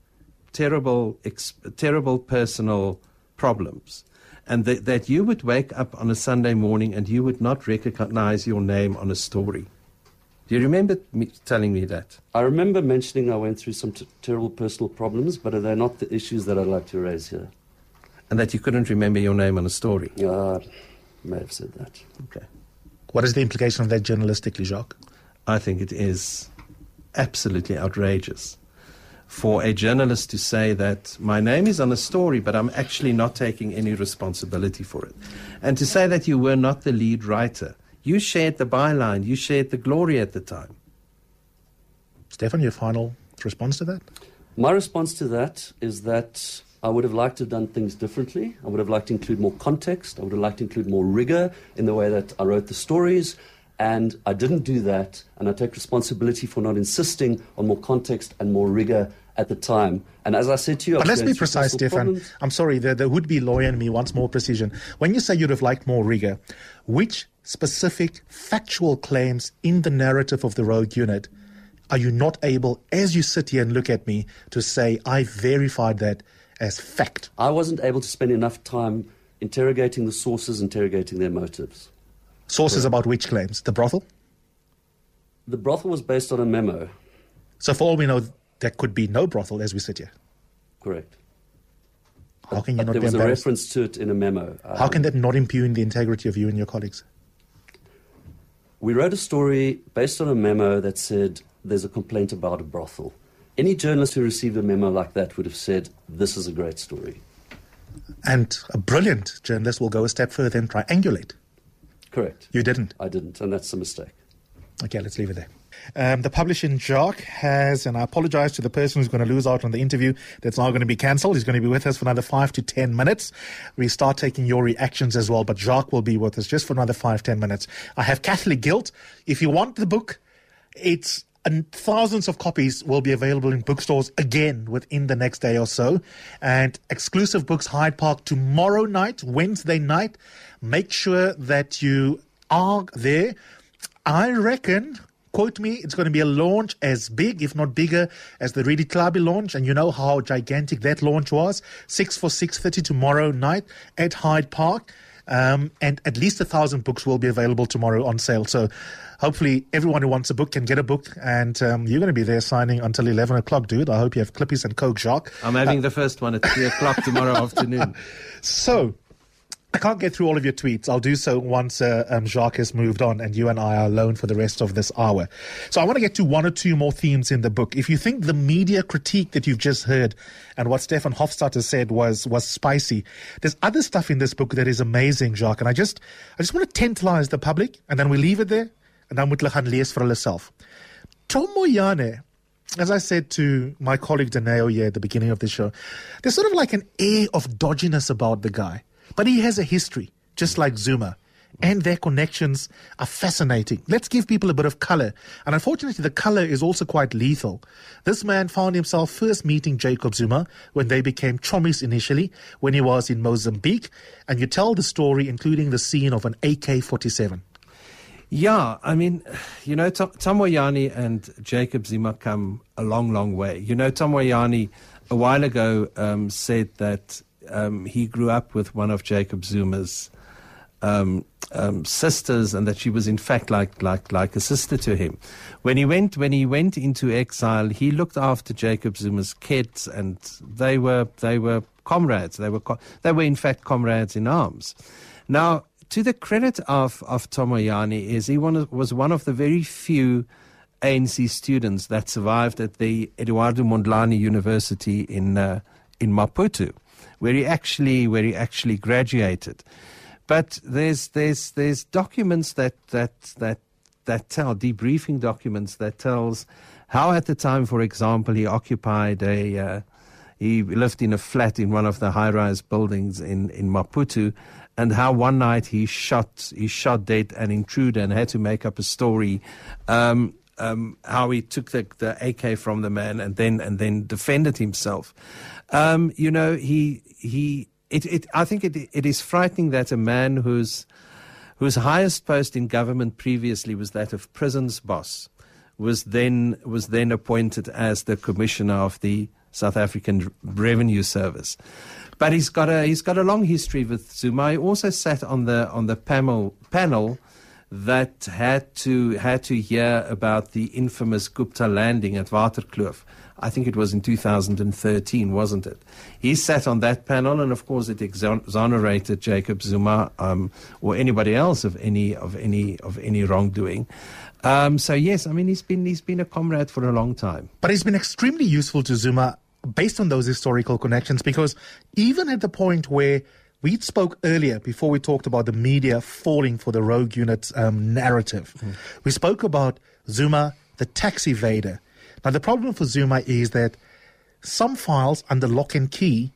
terrible, ex- terrible personal problems, and that, that you would wake up on a Sunday morning and you would not recognize your name on a story. Do you remember me telling me that? I remember mentioning I went through some t- terrible personal problems, but are they're not the issues that I'd like to raise here. and that you couldn't remember your name on a story. Uh, may have said that. Okay. What is the implication of that journalistically, Jacques? I think it is absolutely outrageous for a journalist to say that my name is on a story, but I'm actually not taking any responsibility for it. And to say that you were not the lead writer. You shared the byline, you shared the glory at the time. Stefan, your final response to that? My response to that is that I would have liked to have done things differently. I would have liked to include more context. I would have liked to include more rigor in the way that I wrote the stories. And I didn't do that. And I take responsibility for not insisting on more context and more rigor at the time. And as I said to you, But let's be precise, Stefan. problems. I'm sorry, the, the would be lawyer in me wants more precision. When you say you'd have liked more rigor, which specific factual claims in the narrative of the rogue unit are you not able, as you sit here and look at me, to say, I verified that as fact? I wasn't able to spend enough time interrogating the sources, interrogating their motives. Sources about which claims? The brothel? The brothel was based on a memo, So, for all we know, there could be no brothel as we sit here. correct? How can you But not there be was a reference to it in a memo. How Um, can that not impugn the integrity of you and your colleagues? We wrote a story based on a memo that said there's a complaint about a brothel. Any journalist who received a memo like that would have said, This is a great story. And a brilliant journalist will go a step further and triangulate. Correct. You didn't. I didn't, and that's a mistake. Okay, let's leave it there. Um, the publishing Jock has, and I apologize to the person who's going to lose out on the interview that's now going to be cancelled. He's going to be with us for another five to ten minutes. We start taking your reactions as well, but Jock will be with us just for another five, ten minutes. I have Catholic Guilt. If you want the book, it's and thousands of copies will be available in bookstores again within the next day or so. And exclusive books, Hyde Park, tomorrow night, Wednesday night. Make sure that you are there. I reckon, quote me, it's going to be a launch as big, if not bigger, as the Redi Tlhabi launch. And you know how gigantic that launch was. 6 for 6.30 tomorrow night at Hyde Park. Um, and at least a thousand books will be available tomorrow on sale. So hopefully everyone who wants a book can get a book. And um, you're going to be there signing until 11 o'clock, dude. I hope you have Klippies and Coke, Jacques. I'm having the first one at 3 o'clock tomorrow afternoon. So, I can't get through all of your tweets. I'll do so once uh, um, Jacques has moved on and you and I are alone for the rest of this hour. So, I want to get to one or two more themes in the book. If you think the media critique that you've just heard and what Stefan Hofstetter said was was spicy, there's other stuff in this book that is amazing, Jacques. And I just I just want to tantalize the public, and then we leave it there, and dan moet hulle gaan lees vir hulle self. Tom Moyane as I said to my colleague Daneo here at the beginning of the show, there's sort of like an air of dodginess about the guy. But he has a history, just like Zuma. And their connections are fascinating. Let's give people a bit of color. And unfortunately, the color is also quite lethal. This man found himself first meeting Jacob Zuma when they became chommies initially, when he was in Mozambique. And you tell the story, including the scene of an AK 47. Yeah, I mean, you know, Tom, and Jacob Zuma come a long, long way. You know, Tom a while ago um, said that um, he grew up with one of Jacob Zuma's um, um, sisters, and that she was in fact like like like a sister to him. When he went when he went into exile, he looked after Jacob Zuma's kids, and they were they were comrades. They were co- they were in fact comrades in arms. Now, to the credit of of Tom Moyane, is he one was one of the very few. ANC students that survived at the Eduardo Mondlane University in uh, in Maputo, where he actually where he actually graduated. But there's there's there's documents that that that that tell debriefing documents that tells how at the time, for example, he occupied a uh, he lived in a flat in one of the high-rise buildings in in Maputo, and how one night he shot he shot dead an intruder and had to make up a story. Um, um, how he took the, the AK from the man and then and then defended himself. Um, you know, he he. It, it, I think it, it is frightening that a man whose whose highest post in government previously was that of prisons boss was then was then appointed as the commissioner of the South African Revenue Service. But he's got a he's got a long history with Zuma. He also sat on the on the panel panel that had to had to hear about the infamous Gupta landing at Waterkloof. I think it was in 2013, wasn't it? He sat on that panel, and of course, it exonerated Jacob Zuma um, or anybody else of any of any of any wrongdoing. Um, so yes, I mean he's been he's been a comrade for a long time. But he's been extremely useful to Zuma based on those historical connections because even at the point where we spoke earlier before we talked about the media falling for the rogue unit um, narrative. Mm. We spoke about Zuma, the tax evader. Now, the problem for Zuma is that some files under lock and key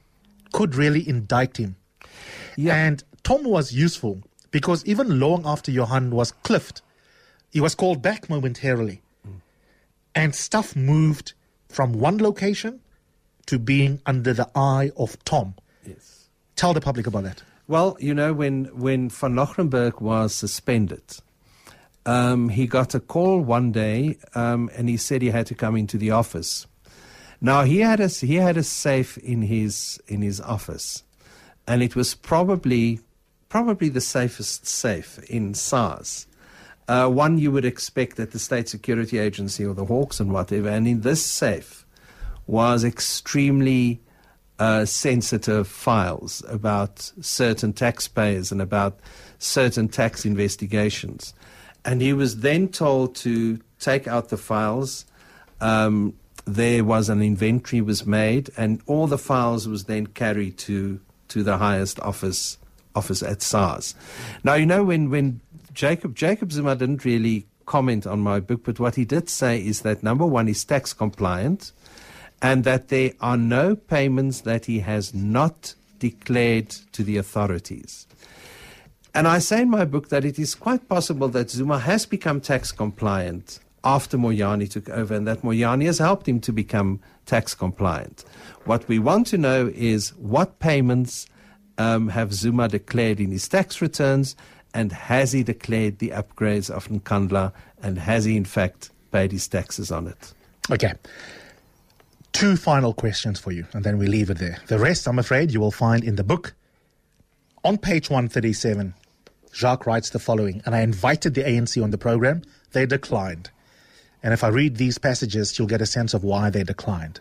could really indict him. Yeah. And Tom was useful because even long after Johan was cliffed, he was called back momentarily. Mm. And stuff moved from one location to being under the eye of Tom. Yes. Tell the public about that. Well, you know, when, when Van Loggerenberg was suspended, um, he got a call one day um, and he said he had to come into the office. Now, he had, a, he had a safe in his, in his office, and it was probably, probably the safest safe in SARS. Uh, one you would expect at the State Security Agency or the Hawks and whatever, and in this safe was extremely uh, sensitive files about certain taxpayers and about certain tax investigations. And he was then told to take out the files. Um, there was an inventory was made, and all the files was then carried to to the highest office office at SARS. Now you know when when Jacob Jacob Zuma didn't really comment on my book, but what he did say is that number one, he's tax compliant and that there are no payments that he has not declared to the authorities. And I say in my book that it is quite possible that Zuma has become tax compliant after Moyane took over and that Moyane has helped him to become tax compliant. What we want to know is what payments um, have Zuma declared in his tax returns and has he declared the upgrades of Nkandla and has he in fact paid his taxes on it? Okay two final questions for you, and then we leave it there. The rest, I'm afraid, you will find in the book. On page 137, Jacques writes the following, and I invited the ANC on the program. They declined. And if I read these passages, you'll get a sense of why they declined.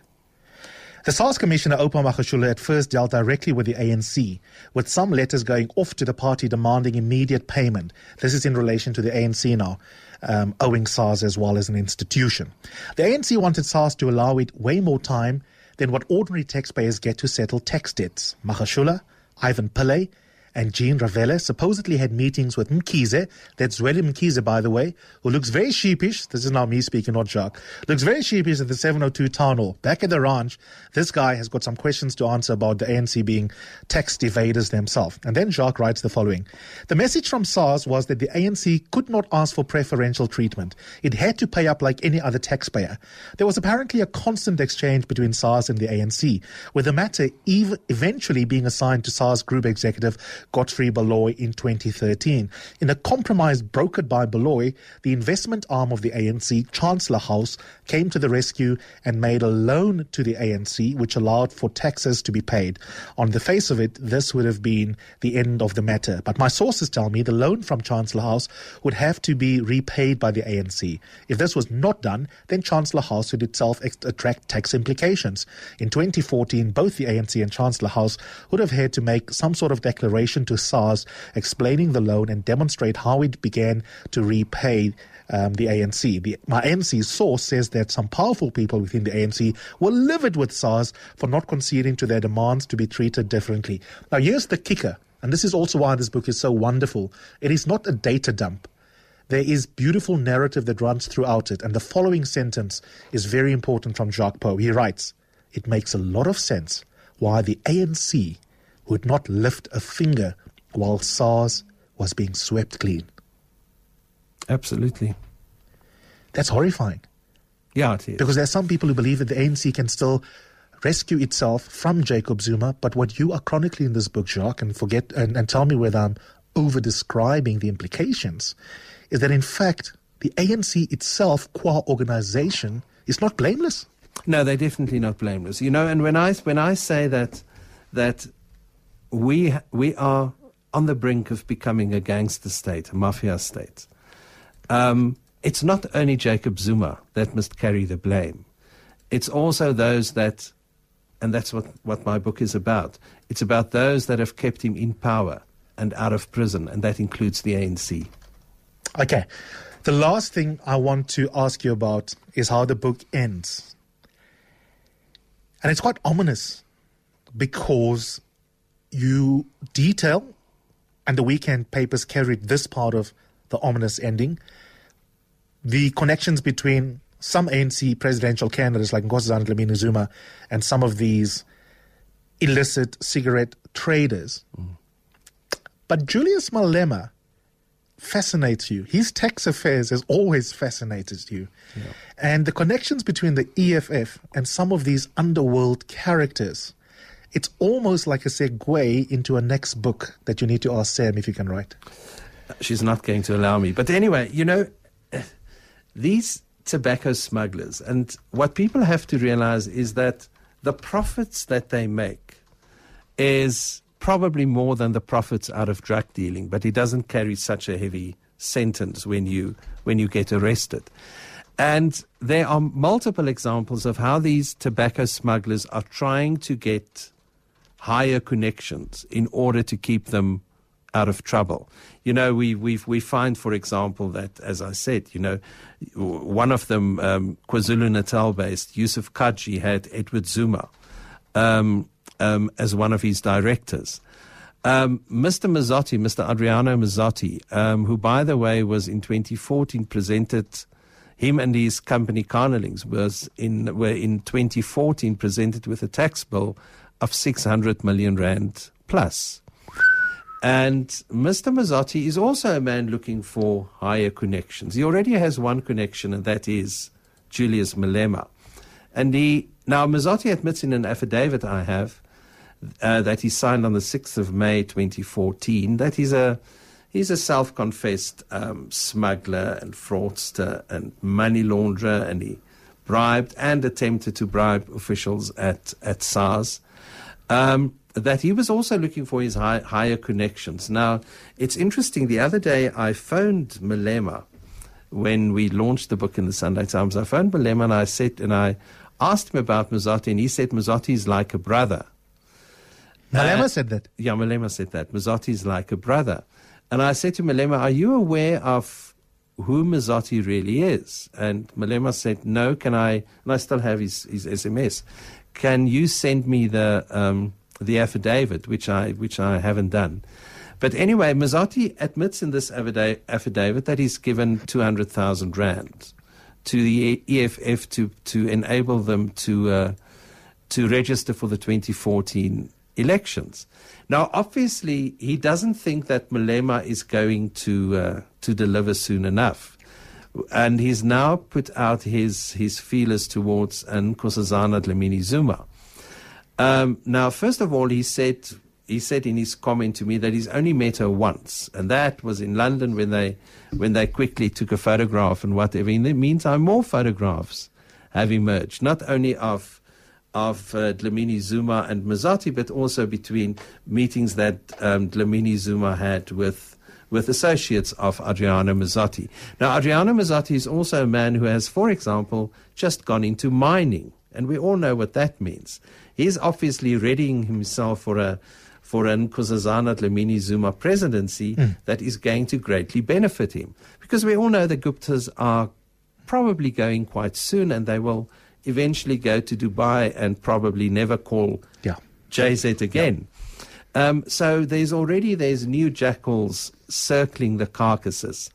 The SARS Commissioner Oupa Magashula at first dealt directly with the ANC, with some letters going off to the party demanding immediate payment. This is in relation to the ANC now um, owing SARS as well as an institution. The ANC wanted SARS to allow it way more time than what ordinary taxpayers get to settle tax debts. Magashula, Ivan Pillay, and Gene Ravele supposedly had meetings with Mkhize, that's Zweli Mkhize, by the way, who looks very sheepish. This is now me speaking, not Jacques. Looks very sheepish at the 702 town hall. Back at the ranch, this guy has got some questions to answer about the ANC being tax evaders themselves. And then Jacques writes the following. The message from SARS was that the ANC could not ask for preferential treatment. It had to pay up like any other taxpayer. There was apparently a constant exchange between SARS and the ANC, with the matter ev- eventually being assigned to SARS group executive Godfrey Baloyi in 2013. In a compromise brokered by Baloyi, the investment arm of the ANC, Chancellor House, came to the rescue and made a loan to the ANC, which allowed for taxes to be paid. On the face of it, this would have been the end of the matter. But my sources tell me the loan from Chancellor House would have to be repaid by the ANC. If this was not done, then Chancellor House would itself attract tax implications. In 2014, both the ANC and Chancellor House would have had to make some sort of declaration to SARS explaining the loan and demonstrate how it began to repay um, the ANC. The, my ANC source says that some powerful people within the ANC were livid with SARS for not conceding to their demands to be treated differently. Now, here's the kicker, and this is also why this book is so wonderful. It is not a data dump. There is beautiful narrative that runs throughout it, and the following sentence is very important from Jacques Pauw. He writes, It makes a lot of sense why the ANC would not lift a finger while SARS was being swept clean. Absolutely. That's horrifying. Yeah, it is. Because there are some people who believe that the ANC can still rescue itself from Jacob Zuma. But what you are chronicling in this book, Jacques, and forget and, and tell me whether I'm over describing the implications, is that in fact the ANC itself, qua organization, is not blameless. No, they're definitely not blameless. You know, and when I when I say that that we we are on the brink of becoming a gangster state, a mafia state, um, it's not only Jacob Zuma that must carry the blame. It's also those that, and that's what, what my book is about. It's about those that have kept him in power and out of prison, and that includes the ANC. Okay. The last thing I want to ask you about is how the book ends. And it's quite ominous because you detail, and the weekend papers carried this part of the ominous ending, the connections between some ANC presidential candidates like Nkosazana Dlamini Zuma and some of these illicit cigarette traders. Mm. But Julius Malema fascinates you. His tax affairs has always fascinated you. Yeah. And the connections between the EFF and some of these underworld characters, it's almost like a segue into a next book that you need to ask Sam if you can write. She's not going to allow me. But anyway, you know, these tobacco smugglers, and what people have to realize is that the profits that they make is probably more than the profits out of drug dealing, but it doesn't carry such a heavy sentence when you when you get arrested. And there are multiple examples of how these tobacco smugglers are trying to get higher connections in order to keep them out of trouble. You know, we we we find, for example, that as I said, you know, one of them, um, KwaZulu Natal based, Yusuf Kaji had Edward Zuma um, um, as one of his directors. Um, Mr. Mazzotti, Mr. Adriano Mazzotti, um, who, by the way, was in 2014 presented, him and his company Carnilinx was in were in 2014 presented with a tax bill of 600 million rand plus. And Mr. Mazzotti is also a man looking for higher connections. He already has one connection, and that is Julius Malema. And he now Mazzotti admits in an affidavit I have uh, that he signed on the sixth of May, 2014, that he's a he's a self-confessed um, smuggler and fraudster and money launderer, and he bribed and attempted to bribe officials at at SARS. Um, that he was also looking for his high, higher connections. Now, it's interesting. The other day, I phoned Malema when we launched the book in the Sunday Times. I phoned Malema and I said, and I asked him about Mazzotti, and he said Mazzotti is like a brother. Malema uh, said that. Yeah, Malema said that. Mazzotti is like a brother. And I said to Malema, Are you aware of who Mazzotti really is? And Malema said, No, can I? And I still have his, his SMS. Can you send me the um, the affidavit, which I which I haven't done. But anyway, Mazzotti admits in this affidavit that he's given 200,000 rand to the EFF to, to enable them to, uh, to register for the 2014 elections. Now, obviously, he doesn't think that Malema is going to, uh, to deliver soon enough. And he's now put out his, his feelers towards Nkosazana Dlamini Zuma. Um, now, first of all, he said he said in his comment to me that he's only met her once, and that was in London when they when they quickly took a photograph and whatever. In the meantime, more photographs have emerged, not only of of uh, Dlamini Zuma and Mazzotti, but also between meetings that um, Dlamini Zuma had with with associates of Adriano Mazzotti. Now, Adriano Mazzotti is also a man who has, for example, just gone into mining, and we all know what that means. He's obviously readying himself for a for an Nkosazana Dlamini Zuma presidency mm. that is going to greatly benefit him. Because we all know the Guptas are probably going quite soon and they will eventually go to Dubai and probably never call yeah. JZ again. Yeah. Um, so there's already there's new jackals circling the carcasses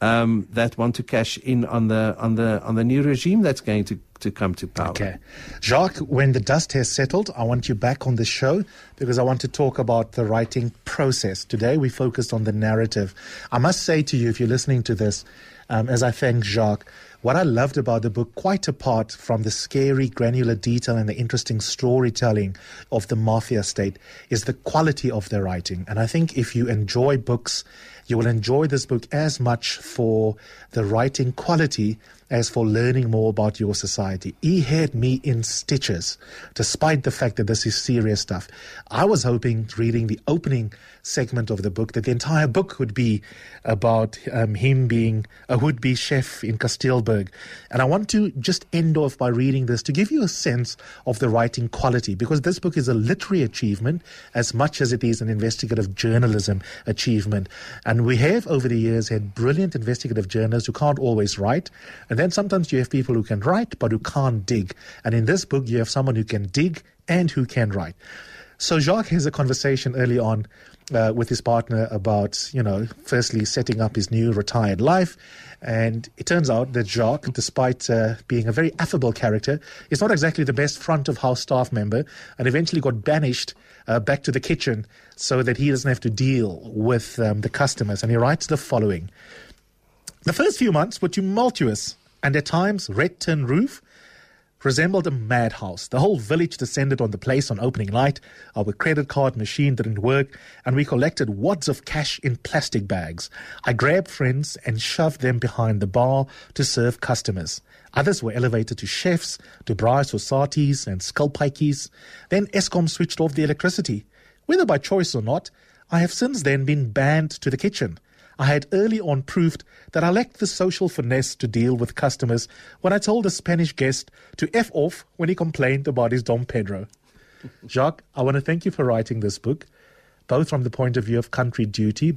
um, that want to cash in on the on the on the new regime that's going to to come to power. Okay. Jacques, when the dust has settled, I want you back on the show because I want to talk about the writing process. Today we focused on the narrative. I must say to you, if you're listening to this, um, as I thank Jacques, what I loved about the book, quite apart from the scary granular detail and the interesting storytelling of the mafia state, is the quality of the writing. And I think if you enjoy books, you will enjoy this book as much for the writing quality as for learning more about your society. He had me in stitches, despite the fact that this is serious stuff. I was hoping, reading the opening segment of the book, that the entire book would be about um, him being a would be chef in Kasteelberg. And I want to just end off by reading this to give you a sense of the writing quality, because this book is a literary achievement as much as it is an investigative journalism achievement. And we have, over the years, had brilliant investigative journalists who can't always write. And then sometimes you have people who can write but who can't dig. And in this book, you have someone who can dig and who can write. So Jacques has a conversation early on uh, with his partner about, you know, firstly setting up his new retired life. And it turns out that Jacques, despite uh, being a very affable character, is not exactly the best front of house staff member and eventually got banished uh, back to the kitchen so that he doesn't have to deal with um, the customers. And he writes the following The first few months were tumultuous and at times red tin roof resembled a madhouse. The whole village descended on the place on opening night. Our credit card machine didn't work, and we collected wads of cash in plastic bags. I grabbed friends and shoved them behind the bar to serve customers. Others were elevated to chefs, to braai societies and skulpikes. Then Eskom switched off the electricity. Whether by choice or not, I have since then been banned to the kitchen. I had early on proved that I lacked the social finesse to deal with customers when I told a Spanish guest to F off when he complained about his Dom Pedro. Jacques, I want to thank you for writing this book, both from the point of view of country duty.